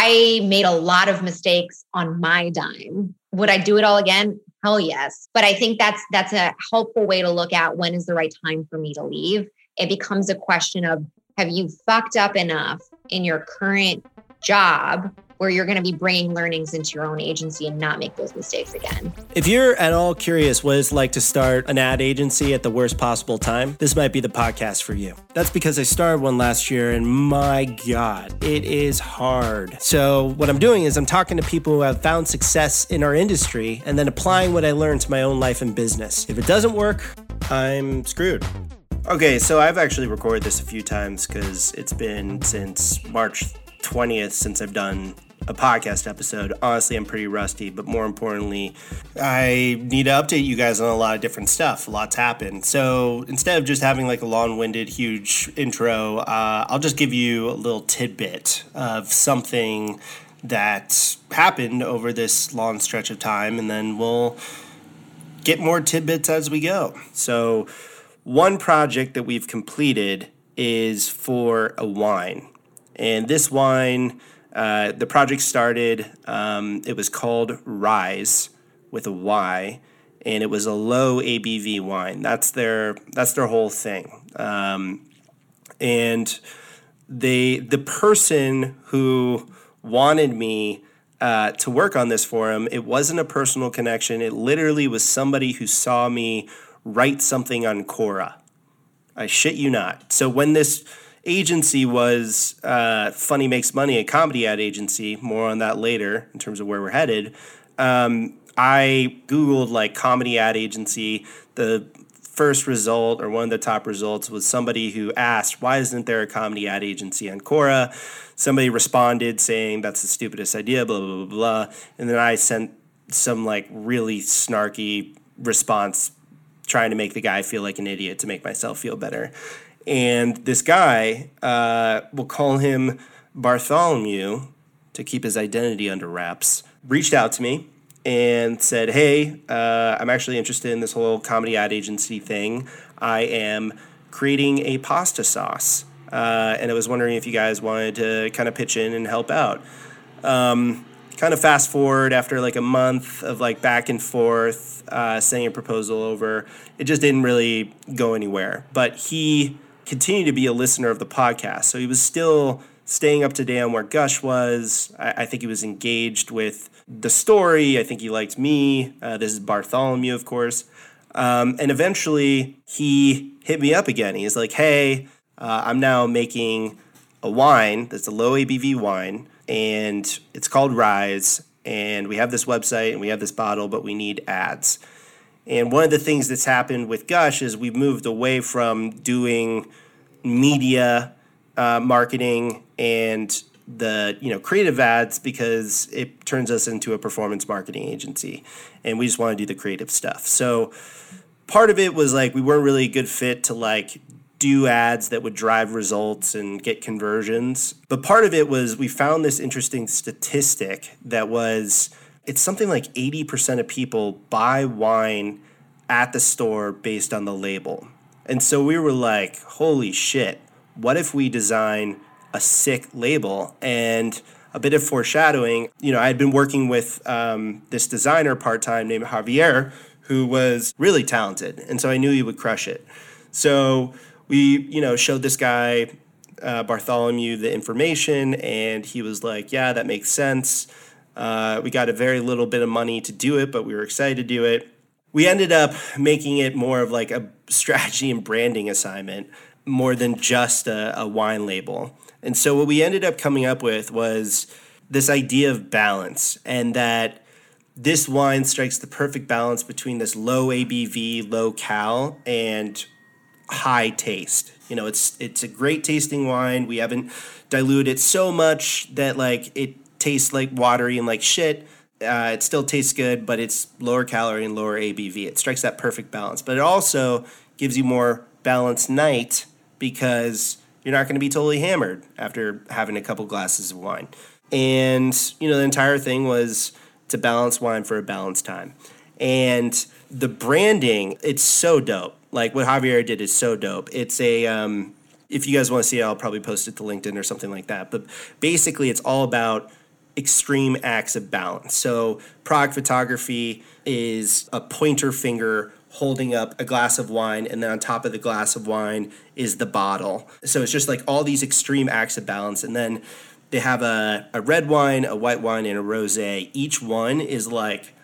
I made a lot of mistakes on my dime. Would I do it all again? Hell yes. But I think that's that's a helpful way to look at when is the right time for me to leave. It becomes a question of have you fucked up enough in your current job where you're going to be bringing learnings into your own agency and not make those mistakes again. If you're at all curious what it's like to start an ad agency at the worst possible time, this might be the podcast for you. That's because I started one last year and my God, it is hard. So, what I'm doing is I'm talking to people who have found success in our industry and then applying what I learned to my own life and business. If it doesn't work, I'm screwed. Okay, so I've actually recorded this a few times because it's been since March 20th since I've done a podcast episode. Honestly, I'm pretty rusty, but more importantly, I need to update you guys on a lot of different stuff. A lot's happened. So instead of just having like a long winded, huge intro, uh, I'll just give you a little tidbit of something that happened over this long stretch of time, and then we'll get more tidbits as we go. So, one project that we've completed is for a wine. And this wine uh, the project started, um, it was called Ryse with a Y, and it was a low ABV wine. That's their that's their whole thing. Um, and they the person who wanted me uh, to work on this for him, it wasn't a personal connection. It literally was somebody who saw me write something on Quora. I shit you not. So when this agency was uh, Funny Makes Money, a comedy ad agency. More on that later in terms of where we're headed. Um, I Googled like comedy ad agency. The first result or one of the top results was somebody who asked, Why isn't there a comedy ad agency on Quora? Somebody responded saying, That's the stupidest idea, blah, blah, blah, blah. And then I sent some like really snarky response trying to make the guy feel like an idiot to make myself feel better. And this guy, uh, we'll call him Bartholomew to keep his identity under wraps, reached out to me and said, Hey, uh, I'm actually interested in this whole comedy ad agency thing. I am creating a pasta sauce. Uh, and I was wondering if you guys wanted to kind of pitch in and help out. Um, kind of fast forward after like a month of like back and forth, uh, sending a proposal over, it just didn't really go anywhere. But he continue to be a listener of the podcast. So he was still staying up to date on where Gush was. I, I think he was engaged with the story. I think he liked me. Uh, this is Bartholomew, of course. Um, and eventually he hit me up again. He's like, hey, uh, I'm now making a wine that's a low ABV wine, and it's called Ryse. And we have this website and we have this bottle, but we need ads. And one of the things that's happened with Gush is we've moved away from doing media uh, marketing and the you know creative ads because it turns us into a performance marketing agency. And we just want to do the creative stuff. So part of it was like we weren't really a good fit to like do ads that would drive results and get conversions. But part of it was we found this interesting statistic that was it's something like 80% of people buy wine at the store based on the label. And so we were like, holy shit, what if we design a sick label? And a bit of foreshadowing, you know, I had been working with um, this designer part time named Javier, who was really talented. And so I knew he would crush it. So we, you know, showed this guy, uh, Bartholomew, the information, and he was like, yeah, that makes sense. Uh, we got a very little bit of money to do it, but we were excited to do it. We ended up making it more of like a strategy and branding assignment more than just a, a wine label. And so what we ended up coming up with was this idea of balance and that this wine strikes the perfect balance between this low ABV, low cal, and high taste. You know, it's it's a great tasting wine. We haven't diluted it so much that like it tastes like watery and like shit. Uh, it still tastes good, but it's lower calorie and lower ABV. It strikes that perfect balance, but it also gives you more balanced night because you're not going to be totally hammered after having a couple glasses of wine. And you know, the entire thing was to balance wine for a balanced time. And the branding, it's so dope. Like what Javier did is so dope. It's a um, if you guys want to see it, I'll probably post it to LinkedIn or something like that. But basically, it's all about extreme acts of balance. So, prog photography is a pointer finger holding up a glass of wine, and then on top of the glass of wine is the bottle. So, it's just like all these extreme acts of balance. And then they have a, a red wine, a white wine, and a rose. Each one is like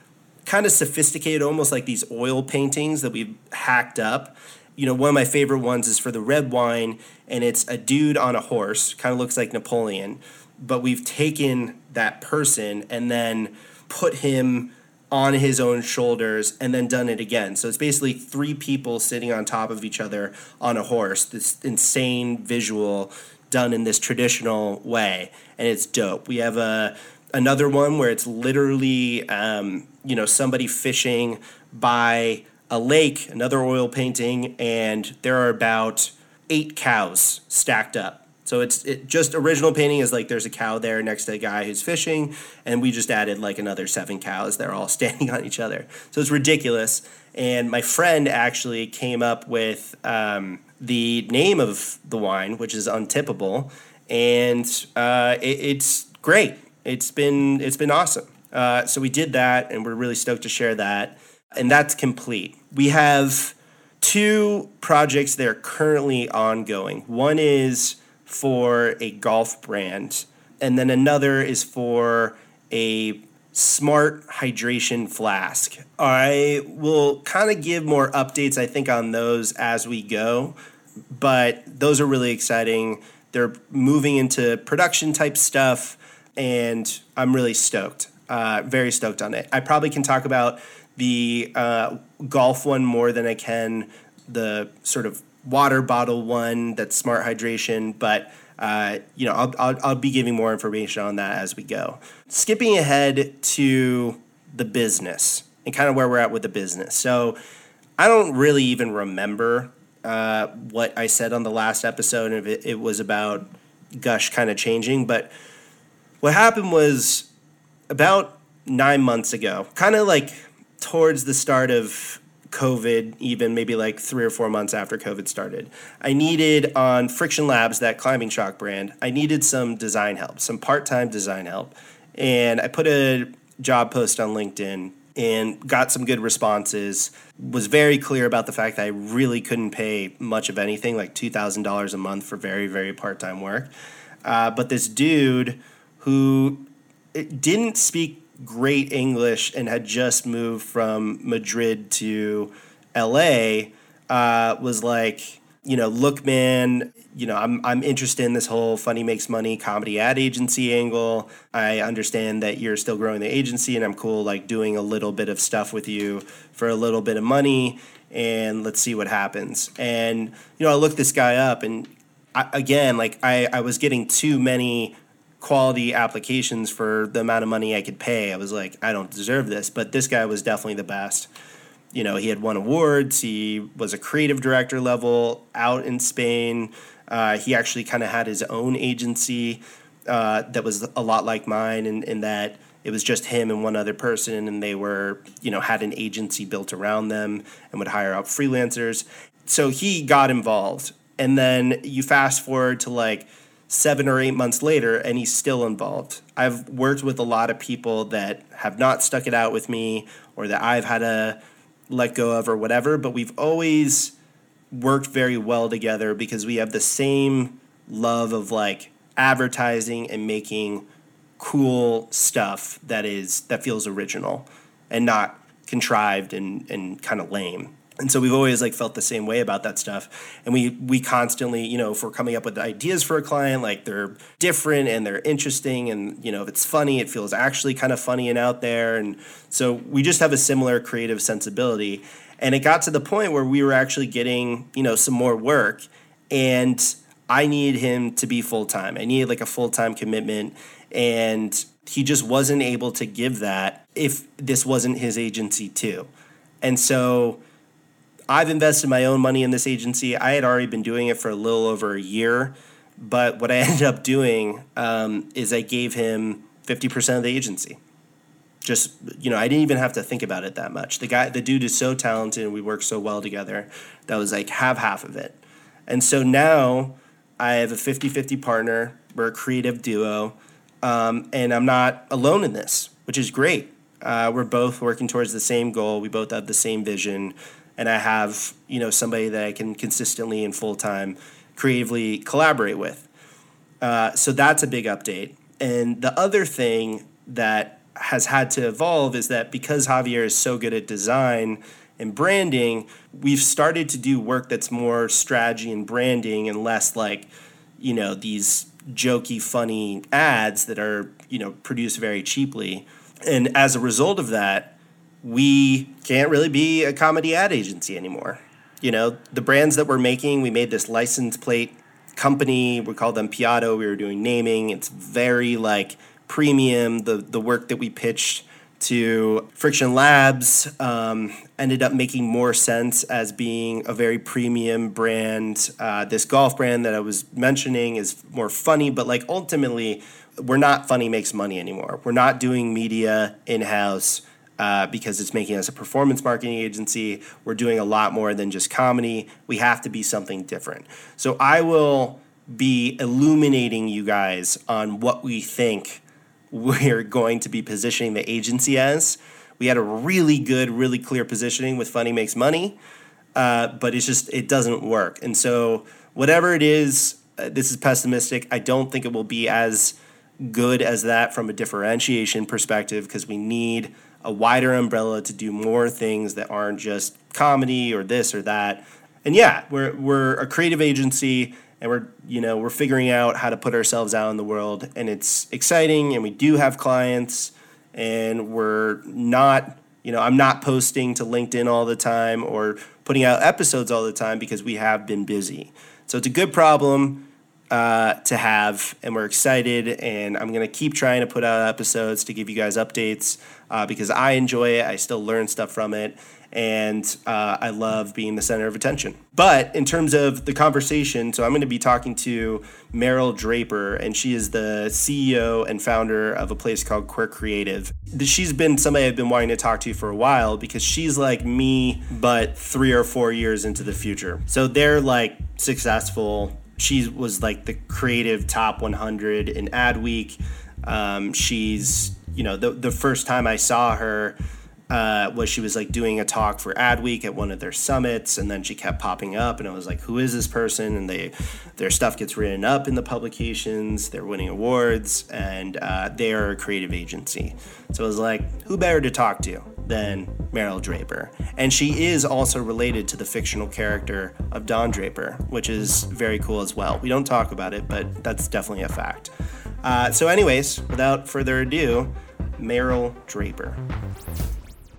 kind of sophisticated, almost like these oil paintings that we've hacked up. You know, one of my favorite ones is for the red wine, and it's a dude on a horse, kind of looks like Napoleon but we've taken that person and then put him on his own shoulders and then done it again. So it's basically three people sitting on top of each other on a horse. This insane visual done in this traditional way, and it's dope. We have a another one where it's literally um, you know somebody fishing by a lake, another oil painting, and there are about eight cows stacked up so it's it just original painting is like there's a cow there next to a guy who's fishing, and we just added like another seven cows. They're all standing on each other. So it's ridiculous. And my friend actually came up with um, the name of the wine, which is untippable, and uh, it, it's great. It's been it's been awesome. Uh, so we did that, and we're really stoked to share that. And that's complete. We have two projects that are currently ongoing. One is for a golf brand, and then another is for a smart hydration flask. I will kind of give more updates, I think, on those as we go, but those are really exciting. They're moving into production type stuff, and I'm really stoked. Uh, very stoked on it. I probably can talk about the uh, golf one more than I can the sort of water bottle one that's smart hydration, but uh, you know, I'll, I'll, I'll be giving more information on that as we go. Skipping ahead to the business and kind of where we're at with the business. So I don't really even remember uh, what I said on the last episode, and it, it was about Gush kind of changing. But what happened was about nine months ago, kind of like towards the start of COVID, even maybe like three or four months after COVID started. I needed on Friction Labs, that climbing shock brand, I needed some design help, some part time design help. And I put a job post on LinkedIn and got some good responses. Was very clear about the fact that I really couldn't pay much of anything, like $2,000 a month for very, very part time work. Uh, but this dude who didn't speak great English and had just moved from Madrid to LA uh, was like, you know, look, man, you know, I'm I'm interested in this whole funny makes money comedy ad agency angle. I understand that you're still growing the agency, and I'm cool like doing a little bit of stuff with you for a little bit of money, and let's see what happens. And you know, I looked this guy up, and I, again, like I I was getting too many quality applications for the amount of money I could pay. I was like, I don't deserve this. But this guy was definitely the best. You know, he had won awards. He was a creative director level out in Spain. Uh, he actually kind of had his own agency uh, that was a lot like mine, in, in that it was just him and one other person, and they were, you know, had an agency built around them and would hire out freelancers. So he got involved. And then you fast forward to like seven or eight months later and he's still involved. I've worked with a lot of people that have not stuck it out with me or that I've had to let go of or whatever, but we've always worked very well together because we have the same love of like advertising and making cool stuff that is that feels original and not contrived and, and kind of lame and so we've always like felt the same way about that stuff. And we we constantly you know if we're coming up with ideas for a client like they're different and they're interesting and you know if it's funny it feels actually kind of funny and out there. And so we just have a similar creative sensibility. And it got to the point where we were actually getting you know some more work. And i needed him to be full-time. I needed like a full-time commitment. And he just wasn't able to give that if this wasn't his agency too. And so I've invested my own money in this agency. I had already been doing it for a little over a year, but what I ended up doing um, is I gave him fifty percent of the agency. Just you know, I didn't even have to think about it that much. The guy, the dude is so talented, and we work so well together. That was like have half of it, and so now I have a 50-50 partner. We're a creative duo. Um, and I'm not alone in this, which is great. Uh, we're both working towards the same goal. We both have the same vision, and I have you know somebody that I can consistently and full time creatively collaborate with. Uh, so that's a big update. And the other thing that has had to evolve is that because Javier is so good at design and branding, we've started to do work that's more strategy and branding and less like, you know, these jokey, funny ads that are, you know, produced very cheaply. And as a result of that, we can't really be a comedy ad agency anymore. You know, the brands that we're making, we made this license plate company. We call them Piatto. We were doing naming. It's very like premium. The the work that we pitched to Friction Labs um, ended up making more sense as being a very premium brand. Uh, this golf brand that I was mentioning is more funny, but like ultimately, we're not funny makes money anymore. We're not doing media in house. Uh, because it's making us a performance marketing agency. We're doing a lot more than just comedy. We have to be something different. So I will be illuminating you guys on what we think we're going to be positioning the agency as. We had a really good, really clear positioning with Funny Makes Money, uh, but it's just, it doesn't work. And so, whatever it is, uh, this is pessimistic. I don't think it will be as good as that from a differentiation perspective because we need a wider umbrella to do more things that aren't just comedy or this or that. And yeah, we're, we're a creative agency and we're you know we're figuring out how to put ourselves out in the world. And it's exciting and we do have clients and we're not you know i'm not posting to linkedin all the time or putting out episodes all the time because we have been busy. So it's a good problem uh, to have and we're excited and i'm to keep trying to put out episodes to give you guys updates uh, because i enjoy it i still learn stuff from it and uh, I love being the center of attention. But in terms of the conversation, so I'm going to be talking to Meryl Draper, and she is the CEO and founder of a place called Quirk Creative. She's been somebody I've been wanting to talk to for a while because she's like me, but three or four years into the future. So they're like successful. She was like the creative top 100 in Adweek. Um, she's, you know, the, the first time I saw her, uh, was she was like doing a talk for Adweek at one of their summits, and then she kept popping up, and I was like, "Who is this person?" And they, their stuff gets written up in the publications. They're winning awards, and uh, they are a creative agency. So I was like, "Who better to talk to than Meryl Draper?" And she is also related to the fictional character of Don Draper, which is very cool as well. We don't talk about it, but that's definitely a fact. Uh, so, anyways, without further ado, Meryl Draper.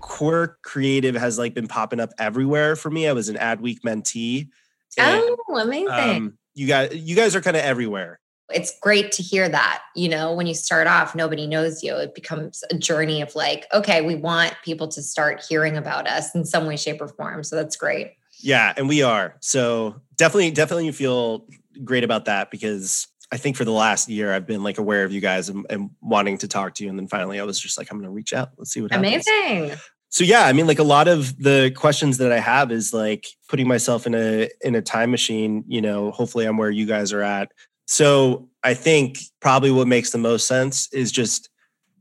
Quirk Creative has like been popping up everywhere for me. I was an Adweek mentee. And, oh, amazing! Um, you guys, you guys are kind of everywhere. It's great to hear that. You know, when you start off, nobody knows you. It becomes a journey of like, okay, we want people to start hearing about us in some way, shape, or form. So that's great. Yeah, and we are. So definitely, definitely you feel great about that because I think for the last year I've been like aware of you guys and, and, wanting to talk to you. And then finally I was just like, I'm gonna reach out. Let's see what happens. Amazing so yeah i mean like a lot of the questions that i have is like putting myself in a in a time machine you know hopefully i'm where you guys are at so i think probably what makes the most sense is just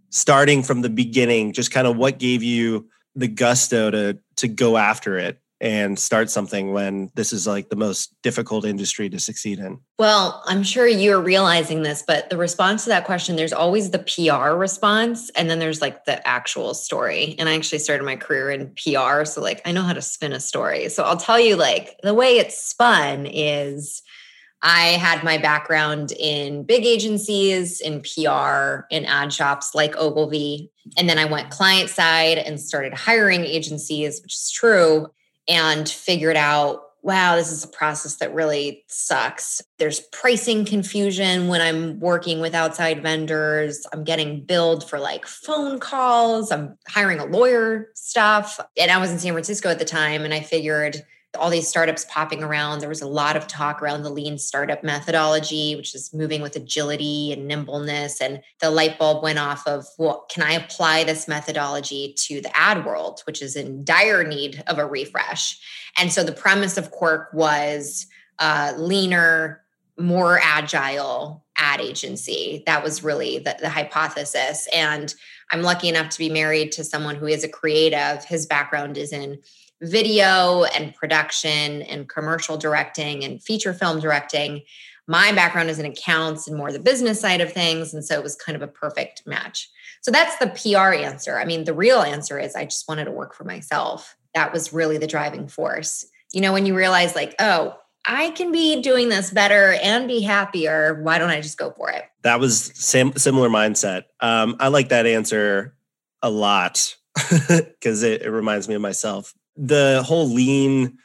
starting from the beginning just kind of what gave you the gusto to to go after it and start something when this is like the most difficult industry to succeed in? Well, I'm sure you're realizing this, but the response to that question, there's always the PR response, and then there's like the actual story. And I actually started my career in PR. So, like, I know how to spin a story. So, I'll tell you, like, the way it's spun is I had my background in big agencies, in PR, in ad shops like Ogilvy. And then I went client side and started hiring agencies, which is true and figured out wow, this is a process that really sucks. There's pricing confusion when I'm working with outside vendors. I'm getting billed for like phone calls. I'm hiring a lawyer stuff. And I was in San Francisco at the time and I figured all these startups popping around. There was a lot of talk around the lean startup methodology, which is moving with agility and nimbleness. And the light bulb went off of, well, can I apply this methodology to the ad world, which is in dire need of a refresh? And so the premise of Quirk was uh, leaner, more agile, ad agency. That was really the, the hypothesis. And I'm lucky enough to be married to someone who is a creative. His background is in video and production and commercial directing and feature film directing. My background is in accounts and more the business side of things. And so it was kind of a perfect match. So that's the PR answer. I mean, the real answer is I just wanted to work for myself. That was really the driving force. You know, when you realize, like, oh, I can be doing this better and be happier. Why don't I just go for it? That was sim- similar mindset. Um, I like that answer a lot because it, it reminds me of myself. The whole lean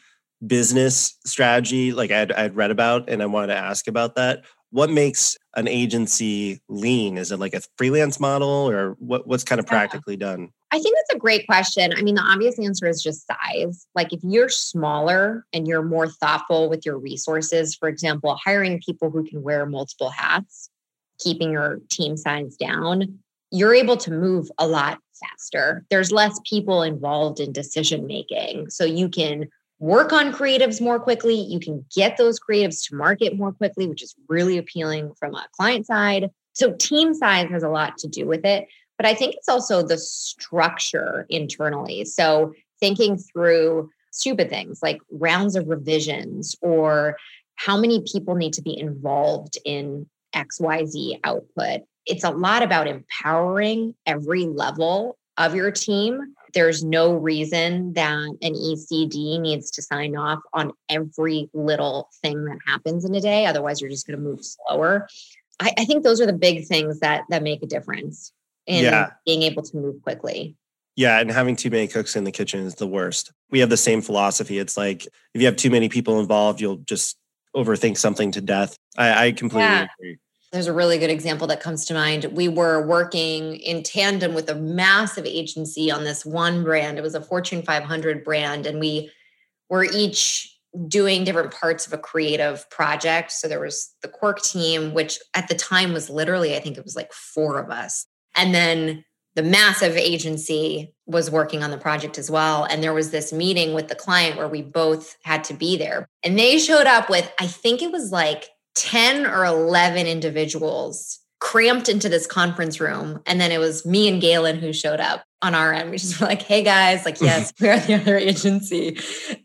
business strategy, like I'd, I'd read about, and I wanted to ask about that. What makes an agency lean? Is it like a freelance model, or what, what's kind of practically yeah. done? I think that's a great question. I mean, the obvious answer is just size. Like, if you're smaller and you're more thoughtful with your resources, for example, hiring people who can wear multiple hats, keeping your team size down, you're able to move a lot faster. There's less people involved in decision making. So you can work on creatives more quickly. You can get those creatives to market more quickly, which is really appealing from a client side. So, team size has a lot to do with it. But I think it's also the structure internally. So, thinking through stupid things like rounds of revisions or how many people need to be involved in XYZ output. It's a lot about empowering every level of your team there's no reason that an ECD needs to sign off on every little thing that happens in a day. Otherwise, you're just going to move slower. I, I, think those are the big things that that make a difference in yeah. being able to move quickly. Yeah, and having too many cooks in the kitchen is the worst. We have the same philosophy. It's like if you have too many people involved, you'll just overthink something to death. I, I completely yeah. agree. There's a really good example that comes to mind. We were working in tandem with a massive agency on this one brand. It was a Fortune 500 brand, and we were each doing different parts of a creative project. So there was the Quirk team, which at the time was literally, I think it was like four of us. And then the massive agency was working on the project as well. And there was this meeting with the client where we both had to be there. And they showed up with, I think it was like 10 or 11 individuals cramped into this conference room. And then it was me and Galen who showed up on our end. We just were like, hey guys, like, yes, we're the other agency.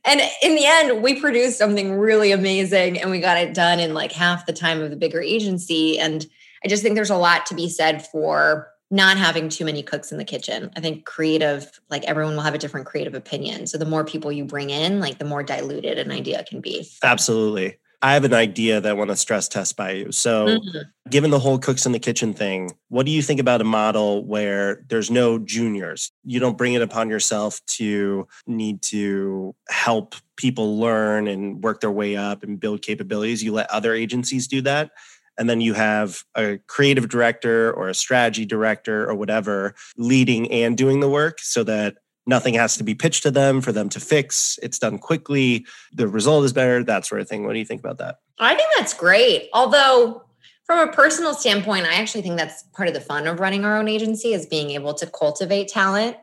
And in the end, we produced something really amazing and we got it done in like half the time of the bigger agency. And I just think there's a lot to be said for not having too many cooks in the kitchen. I think creative, like everyone will have a different creative opinion. So the more people you bring in, like the more diluted an idea can be. Absolutely. I have an idea that I want to stress test by you. So, mm-hmm. given the whole cooks in the kitchen thing, what do you think about a model where there's no juniors? You don't bring it upon yourself to need to help people learn and work their way up and build capabilities. You let other agencies do that. And then you have a creative director or a strategy director or whatever leading and doing the work so that Nothing has to be pitched to them for them to fix. It's done quickly. The result is better, that sort of thing. What do you think about that? I think that's great. Although, from a personal standpoint, I actually think that's part of the fun of running our own agency is being able to cultivate talent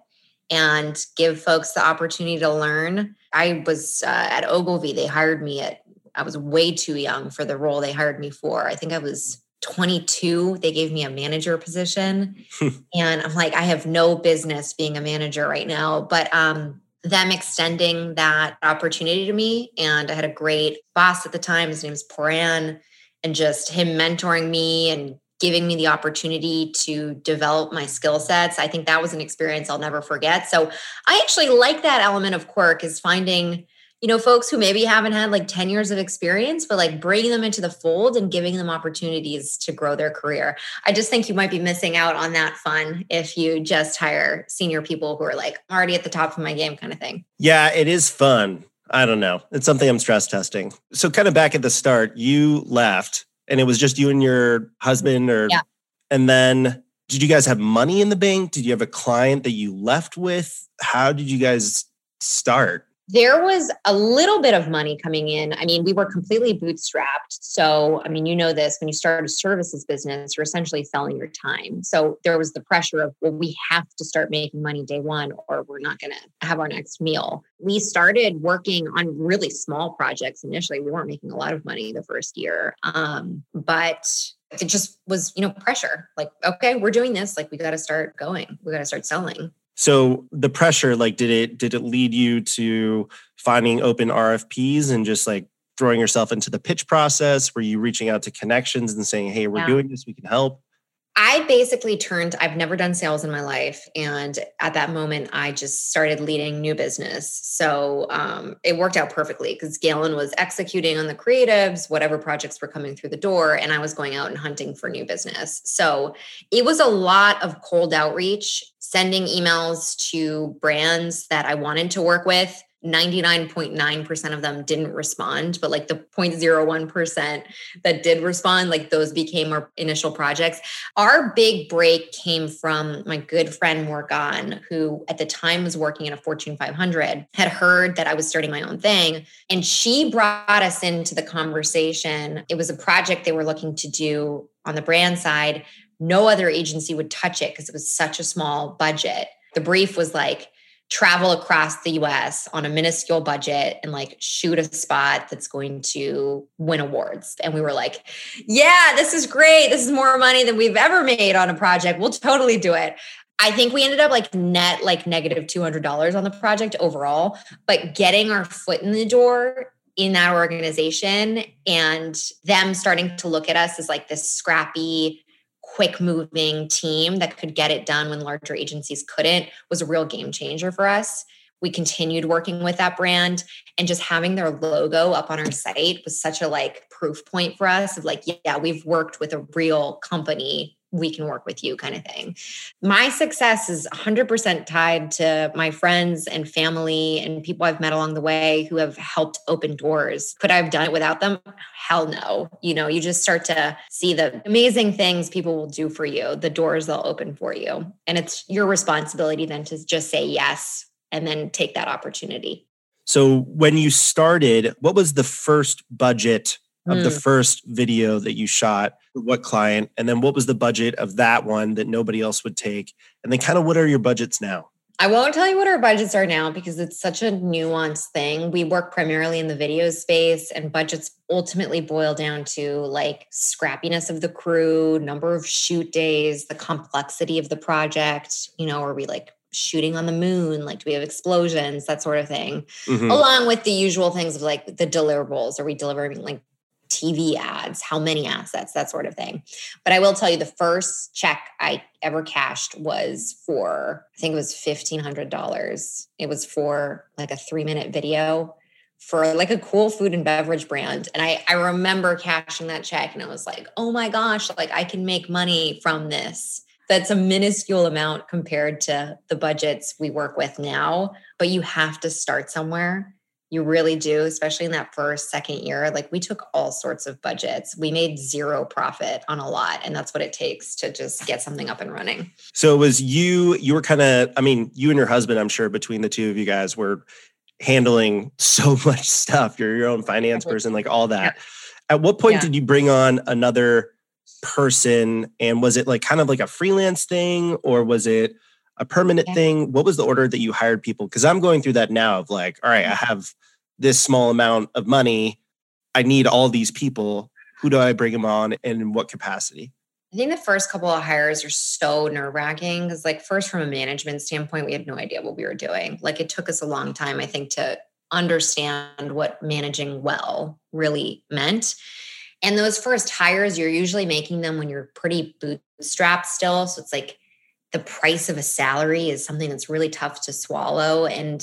and give folks the opportunity to learn. I was uh, at Ogilvy, they hired me at, I was way too young for the role they hired me for. I think I was 22 they gave me a manager position. And i'm like i have no business being a manager right now but um them extending that opportunity to me and i had a great boss at the time his name's poran and just him mentoring me and giving me the opportunity to develop my skill sets. I think that was an experience i'll never forget. So i actually like that element of quirk is finding you know, folks who maybe haven't had like 10 years of experience, but like bringing them into the fold and giving them opportunities to grow their career. I just think you might be missing out on that fun if you just hire senior people who are like already at the top of my game kind of thing. Yeah, it is fun. I don't know. It's something I'm stress testing. So, kind of back at the start, you left and it was just you and your husband, or, yeah. and then did you guys have money in the bank? Did you have a client that you left with? How did you guys start? There was a little bit of money coming in. I mean, we were completely bootstrapped. So, I mean, you know this when you start a services business, you're essentially selling your time. So, there was the pressure of, well, we have to start making money day one or we're not going to have our next meal. We started working on really small projects initially. We weren't making a lot of money the first year. Um, but it just was, you know, pressure. Like, okay, we're doing this. Like, we got to start going. We got to start selling. So the pressure, like, did it did it lead you to finding open RFPs and just like throwing yourself into the pitch process? Were you reaching out to connections and saying, "Hey, we're yeah. doing this. We can help." I basically turned, I've never done sales in my life. And at that moment, I just started leading new business. So um, it worked out perfectly because Galen was executing on the creatives, whatever projects were coming through the door, and I was going out and hunting for new business. So it was a lot of cold outreach, sending emails to brands that I wanted to work with 99.9% of them didn't respond, but like the 0.01% that did respond, like those became our initial projects. Our big break came from my good friend Morgan, who at the time was working in a Fortune 500, had heard that I was starting my own thing. And she brought us into the conversation. It was a project they were looking to do on the brand side. No other agency would touch it because it was such a small budget. The brief was like, travel across the US on a minuscule budget and like shoot a spot that's going to win awards. And we were like, yeah, this is great. This is more money than we've ever made on a project. We'll totally do it. I think we ended up like net like negative $200 on the project overall, but getting our foot in the door in that organization and them starting to look at us as like this scrappy quick moving team that could get it done when larger agencies couldn't was a real game changer for us. We continued working with that brand and just having their logo up on our site was such a like proof point for us of like, yeah, we've worked with a real company we can work with you kind of thing. My success is 100% tied to my friends and family and people I've met along the way who have helped open doors. Could I have done it without them? Hell no. You know, you just start to see the amazing things people will do for you, the doors they'll open for you. And it's your responsibility then to just say yes and then take that opportunity. So, when you started, what was the first budget of mm. the first video that you shot what client and then what was the budget of that one that nobody else would take and then kind of what are your budgets now I won't tell you what our budgets are now because it's such a nuanced thing. We work primarily in the video space, and budgets ultimately boil down to like scrappiness of the crew, number of shoot days, the complexity of the project. You know, are we like shooting on the moon? Like, do we have explosions? That sort of thing. Mm-hmm. Along with the usual things of like the deliverables. Are we delivering like TV ads, how many assets, that sort of thing. But I will tell you the first check I ever cashed was for, I think it was $1,500. It was for like a three minute video for like a cool food and beverage brand. And I, I remember cashing that check and I was like, oh my gosh, like I can make money from this. That's a minuscule amount compared to the budgets we work with now, but you have to start somewhere you really do, especially in that first, second year. Like we took all sorts of budgets. We made zero profit on a lot. And that's what it takes to just get something up and running. So it was you, you were kind of, I mean, you and your husband, I'm sure between the two of you guys were handling so much stuff. You're your own finance person, like all that. Yeah. At what point yeah. did you bring on another person? And was it like kind of like a freelance thing or was it a permanent yeah. thing? What was the order that you hired people? Because I'm going through that now of like, all right, I mm-hmm. have this small amount of money. I need all these people. Who do I bring them on and in what capacity? I think the first couple of hires are so nerve wracking because, like, first from a management standpoint, we had no idea what we were doing. Like, it took us a long time, I think, to understand what managing well really meant. And those first hires, you're usually making them when you're pretty bootstrapped still. So it's like the price of a salary is something that's really tough to swallow. And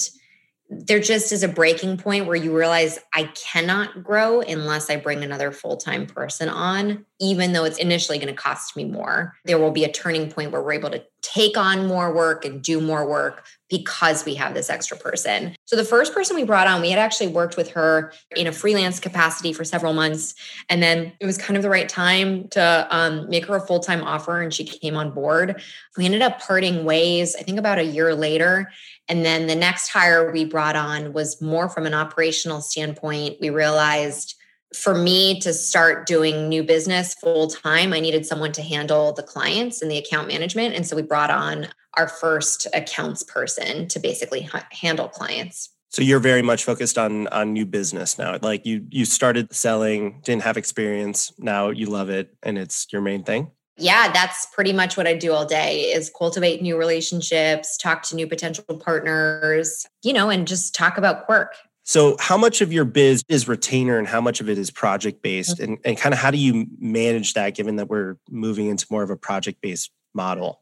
there just is a breaking point where you realize I cannot grow unless I bring another full time person on, even though it's initially going to cost me more. There will be a turning point where we're able to take on more work and do more work because we have this extra person. So, the first person we brought on, we had actually worked with her in a freelance capacity for several months. And then it was kind of the right time to um, make her a full time offer, and she came on board. We ended up parting ways, I think about a year later. And then the next hire we brought on was more from an operational standpoint. We realized for me to start doing new business full time, I needed someone to handle the clients and the account management. And so we brought on our first accounts person to basically handle clients. So you're very much focused on on new business now. Like you you started selling, didn't have experience, now you love it and it's your main thing? Yeah, that's pretty much what I do all day is cultivate new relationships, talk to new potential partners, you know, and just talk about Quirk. So how much of your biz is retainer and how much of it is project based mm-hmm. and, and kind of how do you manage that given that we're moving into more of a project based model?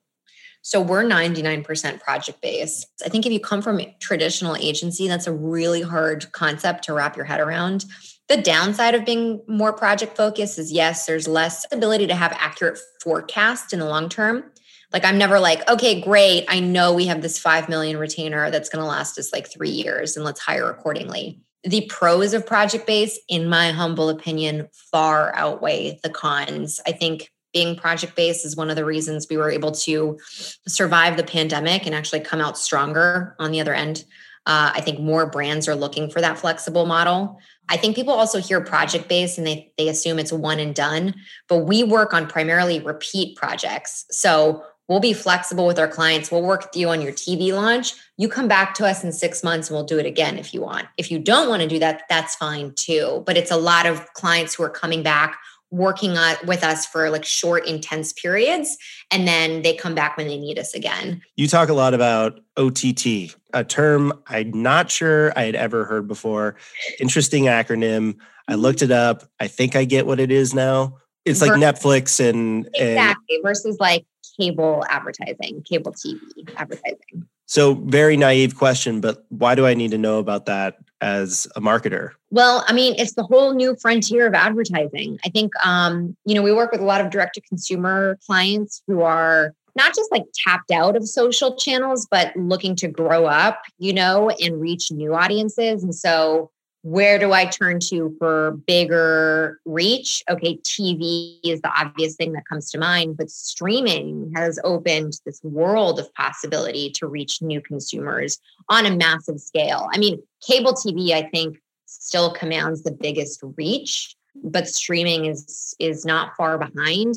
So we're 99% project based. I think if you come from a traditional agency, that's a really hard concept to wrap your head around. The downside of being more project focused is yes, there's less ability to have accurate forecast in the long term. Like I'm never like, okay, great. I know we have this 5 million retainer that's going to last us like 3 years and let's hire accordingly. The pros of project based in my humble opinion far outweigh the cons. I think being project based is one of the reasons we were able to survive the pandemic and actually come out stronger on the other end. Uh, I think more brands are looking for that flexible model. I think people also hear project based and they, they assume it's one and done, but we work on primarily repeat projects. So we'll be flexible with our clients. We'll work with you on your TV launch. You come back to us in six months and we'll do it again if you want. If you don't want to do that, that's fine too. But it's a lot of clients who are coming back working on, with us for like short, intense periods. And then they come back when they need us again. You talk a lot about OTT, a term I'm not sure I had ever heard before. Interesting acronym. I looked it up. I think I get what it is now. It's like Netflix and, and exactly versus like cable advertising, cable TV advertising. So, very naive question, but why do I need to know about that as a marketer? Well, I mean, it's the whole new frontier of advertising. I think, um, you know, we work with a lot of direct to consumer clients who are not just like tapped out of social channels, but looking to grow up, you know, and reach new audiences. And so, where do I turn to for bigger reach? Okay, TV is the obvious thing that comes to mind, but streaming has opened this world of possibility to reach new consumers on a massive scale. I mean, cable TV, I think, still commands the biggest reach, but streaming is is not far behind.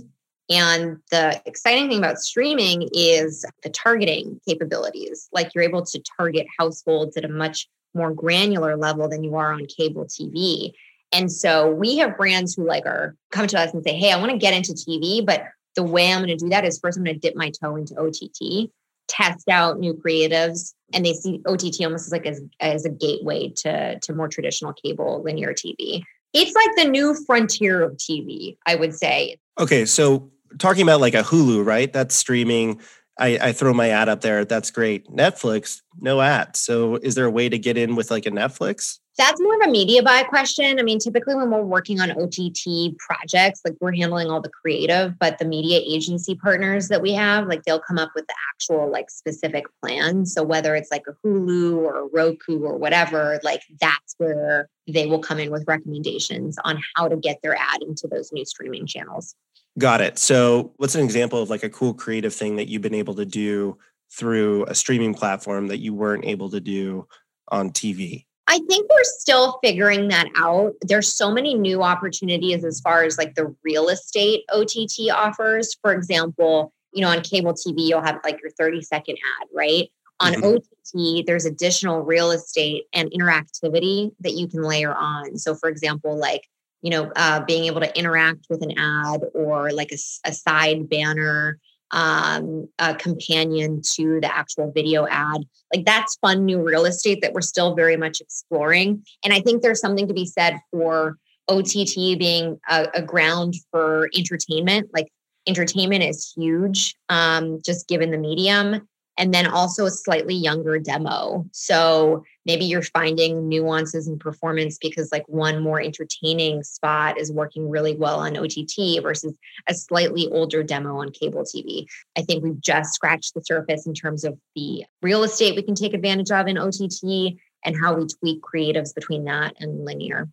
And the exciting thing about streaming is the targeting capabilities. Like you're able to target households at a much more granular level than you are on cable TV. And so we have brands who like are come to us and say, "Hey, I want to get into TV, but the way I'm going to do that is first I'm going to dip my toe into OTT, test out new creatives, and they see OTT almost as like as, as a gateway to to more traditional cable linear TV. It's like the new frontier of TV, I would say. Okay, so talking about like a Hulu, right? That's streaming I, I throw my ad up there. That's great. Netflix, no ad. So is there a way to get in with like a Netflix? That's more of a media buy question. I mean, typically when we're working on OTT projects, like we're handling all the creative, but the media agency partners that we have, like they'll come up with the actual like specific plan. So whether it's like a Hulu or a Roku or whatever, like that's where they will come in with recommendations on how to get their ad into those new streaming channels. Got it. So, what's an example of like a cool creative thing that you've been able to do through a streaming platform that you weren't able to do on TV? I think we're still figuring that out. There's so many new opportunities as far as like the real estate OTT offers. For example, you know, on cable TV, you'll have like your 30 second ad, right? On mm-hmm. OTT, there's additional real estate and interactivity that you can layer on. So, for example, like you know, uh, being able to interact with an ad or like a, a side banner, um, a companion to the actual video ad. Like that's fun new real estate that we're still very much exploring. And I think there's something to be said for OTT being a, a ground for entertainment. Like entertainment is huge, um, just given the medium and then also a slightly younger demo. So maybe you're finding nuances in performance because like one more entertaining spot is working really well on OTT versus a slightly older demo on cable TV. I think we've just scratched the surface in terms of the real estate we can take advantage of in OTT and how we tweak creatives between that and linear.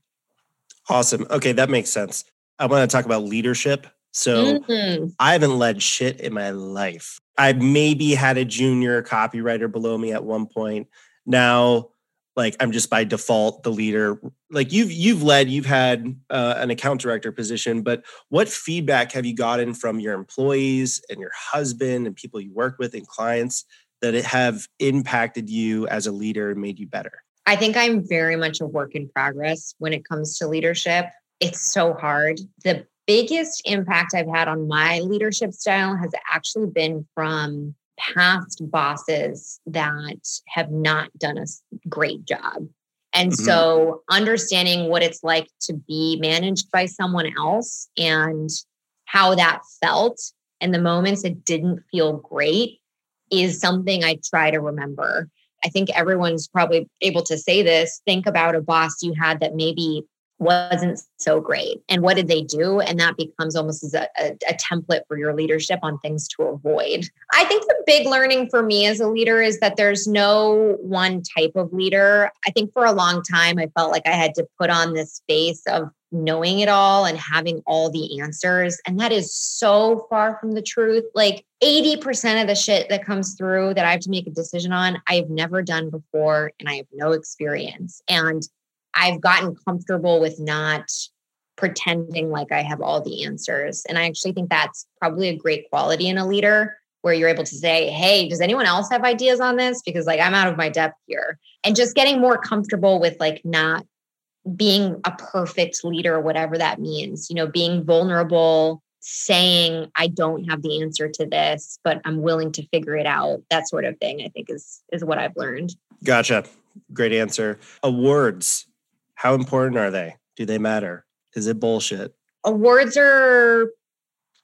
Awesome. Okay, that makes sense. I want to talk about leadership. So mm-hmm. I haven't led shit in my life. I maybe had a junior copywriter below me at one point. Now, like I'm just by default the leader. Like you've you've led, you've had uh, an account director position, but what feedback have you gotten from your employees and your husband and people you work with and clients that it have impacted you as a leader and made you better? I think I'm very much a work in progress when it comes to leadership. It's so hard. The biggest impact I've had on my leadership style has actually been from past bosses that have not done a great job. And mm-hmm. so understanding what it's like to be managed by someone else and how that felt and the moments it didn't feel great is something I try to remember. I think everyone's probably able to say this. Think about a boss you had that maybe wasn't so great. And what did they do? And that becomes almost as a, a, a, template for your leadership on things to avoid. I think the big learning for me as a leader is that there's no one type of leader. I think for a long time i felt like i had to put on this face of knowing it all and having all the answers. And that is so far from the truth. Like 80% of the shit that comes through that i have to make a decision on i've never done before and i have no experience. And I've gotten comfortable with not pretending like I have all the answers. And I actually think that's probably a great quality in a leader where you're able to say, Hey, does anyone else have ideas on this? Because like I'm out of my depth here. And just getting more comfortable with like not being a perfect leader, whatever that means, you know, being vulnerable, saying, I don't have the answer to this, but I'm willing to figure it out. That sort of thing, I think is is what I've learned. Gotcha. Great answer. Awards how important are they? Do they matter? Is it bullshit? Awards are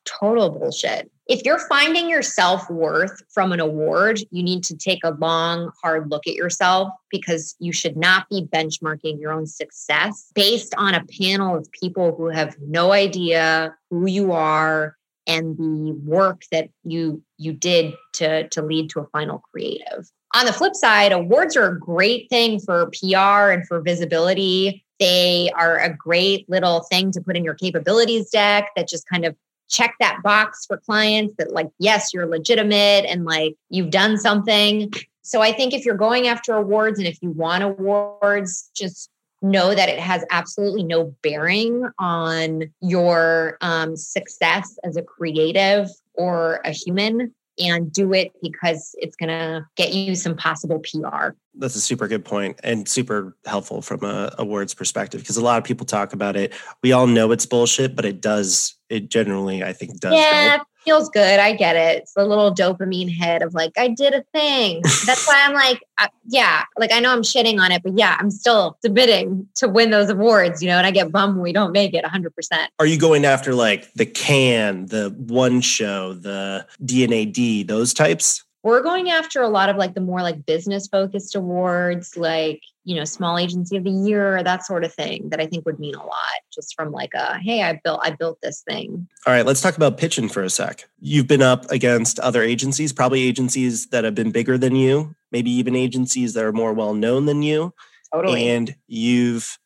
total bullshit. If you're finding your self worth from an award, you need to take a long, hard look at yourself because you should not be benchmarking your own success based on a panel of people who have no idea who you are and the work that you you did to to lead to a final creative. On the flip side, awards are a great thing for PR and for visibility. They are a great little thing to put in your capabilities deck that just kind of check that box for clients that like yes, you're legitimate and like you've done something. So I think if you're going after awards and if you want awards, just know that it has absolutely no bearing on your um, success as a creative or a human and do it because it's going to get you some possible PR. That's a super good point and super helpful from a awards perspective because a lot of people talk about it. We all know it's bullshit, but it does, it generally, I think, does. Yeah, help feels good. I get it. It's a little dopamine hit of like, I did a thing. That's why I'm like, uh, yeah, like I know I'm shitting on it, but yeah, I'm still submitting to win those awards, you know, and I get bummed when we don't make it 100%. Are you going after like the Cannes, the one show, the DNA D&AD, those types? We're going after a lot of like the more like business focused awards like you know small agency of the year that sort of thing that i think would mean a lot just from like a hey i built i built this thing. All right let's talk about pitching for a sec. You've been up against other agencies probably agencies that have been bigger than you maybe even agencies that are more well known than you. Totally. And you've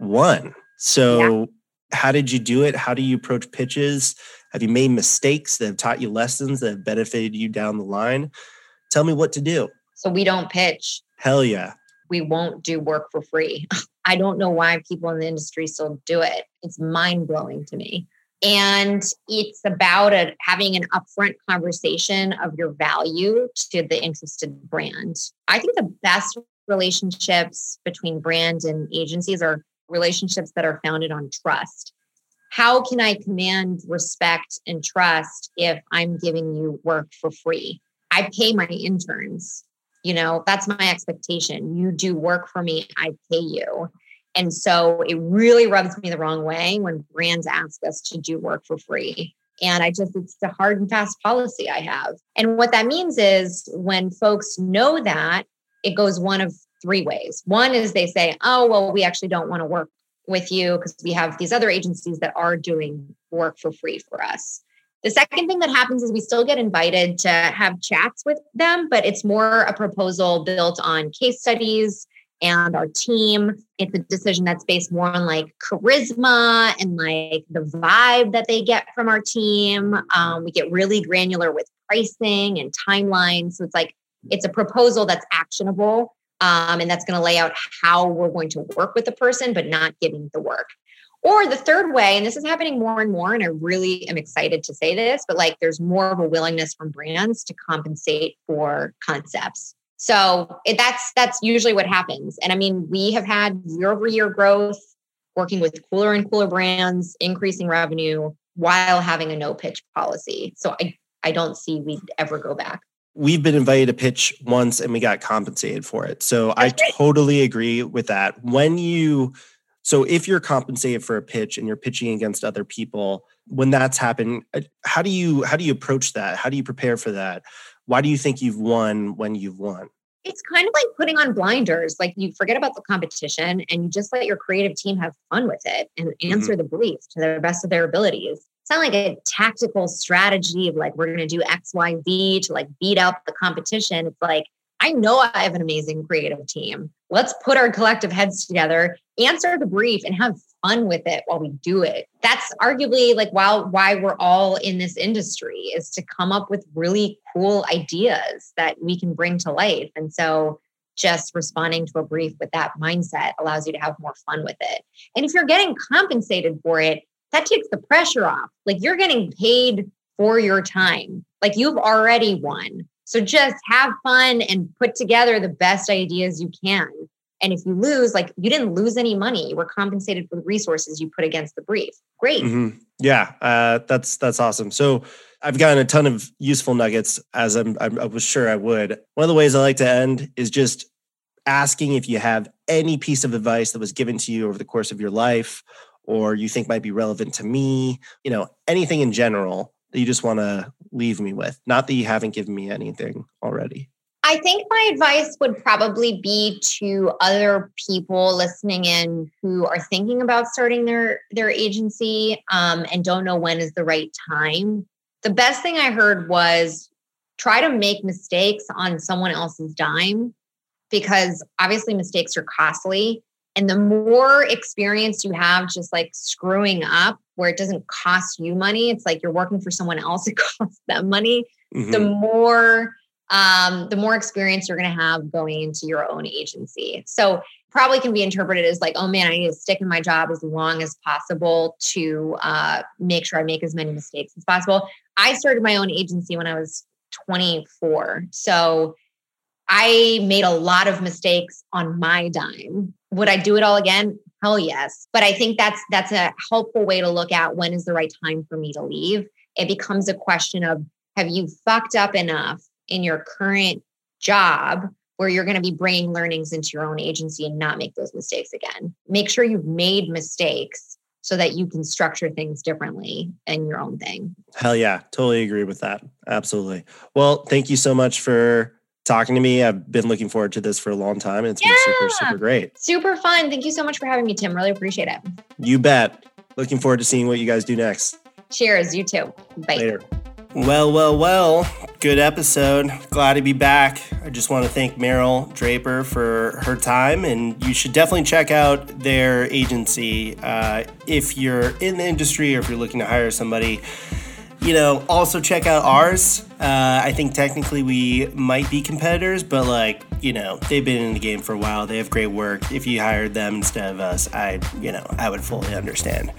won. So yeah. how did you do it? How do you approach pitches have you made mistakes that have taught you lessons that have benefited you down the line? Tell me what to do. So we don't pitch. Hell yeah. We won't do work for free. I don't know why people in the industry still do it. It's mind blowing to me. And it's about a, having an upfront conversation of your value to the interested brand. I think the best relationships between brand and agencies are relationships that are founded on trust how can I command respect and trust if I'm giving you work for free? I pay my interns. You know, that's my expectation. You do work for me, I pay you. And so it really rubs me the wrong way when brands ask us to do work for free. And I just, it's the hard and fast policy I have. And what that means is when folks know that, it goes one of three ways. One is they say, oh, well, we actually don't want to work with you because we have these other agencies that are doing work for free for us. The second thing that happens is we still get invited to have chats with them, but it's more a proposal built on case studies and our team. It's a decision that's based more on like charisma and like the vibe that they get from our team. Um, we get really granular with pricing and timelines. So it's like, it's a proposal that's actionable um, and that's going to lay out how we're going to work with the person, but not giving the work. Or the third way, and this is happening more and more, and I really am excited to say this, but like there's more of a willingness from brands to compensate for concepts. So it, that's that's usually what happens. And I mean, we have had year over year growth, working with cooler and cooler brands, increasing revenue while having a no pitch policy. So I I don't see we'd ever go back. We've been invited to pitch once and we got compensated for it. So I totally agree with that. When you so if you're compensated for a pitch and you're pitching against other people, when that's happened, uh, how do you how do you approach that? How do you prepare for that? Why do you think you've won when you've won? It's kind of like putting on blinders. Like you forget about the competition and you just let your creative team have fun with it and mm-hmm. answer mm-hmm. the brief to the best of their abilities. It's not like a tactical strategy of like we're going to do X, Y, Z to like beat up the competition. It's like I know I have an amazing creative team. Let's put our collective heads together, answer the brief, and have fun with it while we do it. That's arguably like while why we're all in this industry is to come up with really cool ideas that we can bring to life. And so just responding to a brief with that mindset allows you to have more fun with it. And if you're getting compensated for it, that takes the pressure off. Like you're getting paid for your time. Like you've already won. So just have fun and put together the best ideas you can. And if you lose, like you didn't lose any money, you were compensated for the resources you put against the brief. Great. Mm-hmm. Yeah, uh, that's that's awesome. So I've gotten a ton of useful nuggets as I'm, I'm, I was sure I would. One of the ways I like to end is just asking if you have any piece of advice that was given to you over the course of your life or you think might be relevant to me, you know, anything in general that you just want to leave me with? Not that you haven't given me anything already. I think my advice would probably be to other people listening in who are thinking about starting their their agency um, and don't know when is the right time. The best thing I heard was try to make mistakes on someone else's dime because obviously mistakes are costly and the more experience you have just like screwing up where it doesn't cost you money, it's like you're working for someone else, it costs them money. Mm-hmm. The more um, the more experience you're going to have going into your own agency. So probably can be interpreted as like, oh man, I need to stick in my job as long as possible to uh, make sure I make as many mistakes as possible. I started my own agency when I was 24. So I made a lot of mistakes on my dime. Would I do it all again? Hell yes. But I think that's that's a helpful way to look at when is the right time for me to leave. It becomes a question of have you fucked up enough in your current job where you're going to be bringing learnings into your own agency and not make those mistakes again. Make sure you've made mistakes so that you can structure things differently in your own thing. Hell yeah, totally agree with that. Absolutely. Well, thank you so much for talking to me. I've been looking forward to this for a long time and it's yeah, been super, super great. Super fun. Thank you so much for having me, Tim. Really appreciate it. You bet. Looking forward to seeing what you guys do next. Cheers. You too. Bye. Later. Well, well, well, good episode. Glad to be back. I just want to thank Meryl Draper for her time, and you should definitely check out their agency uh, if you're in the industry or if you're looking to hire somebody you know, also check out ours. Uh, I think technically we might be competitors, but like, you know, they've been in the game for a while. They have great work. If you hired them instead of us, I, you know, I would fully understand.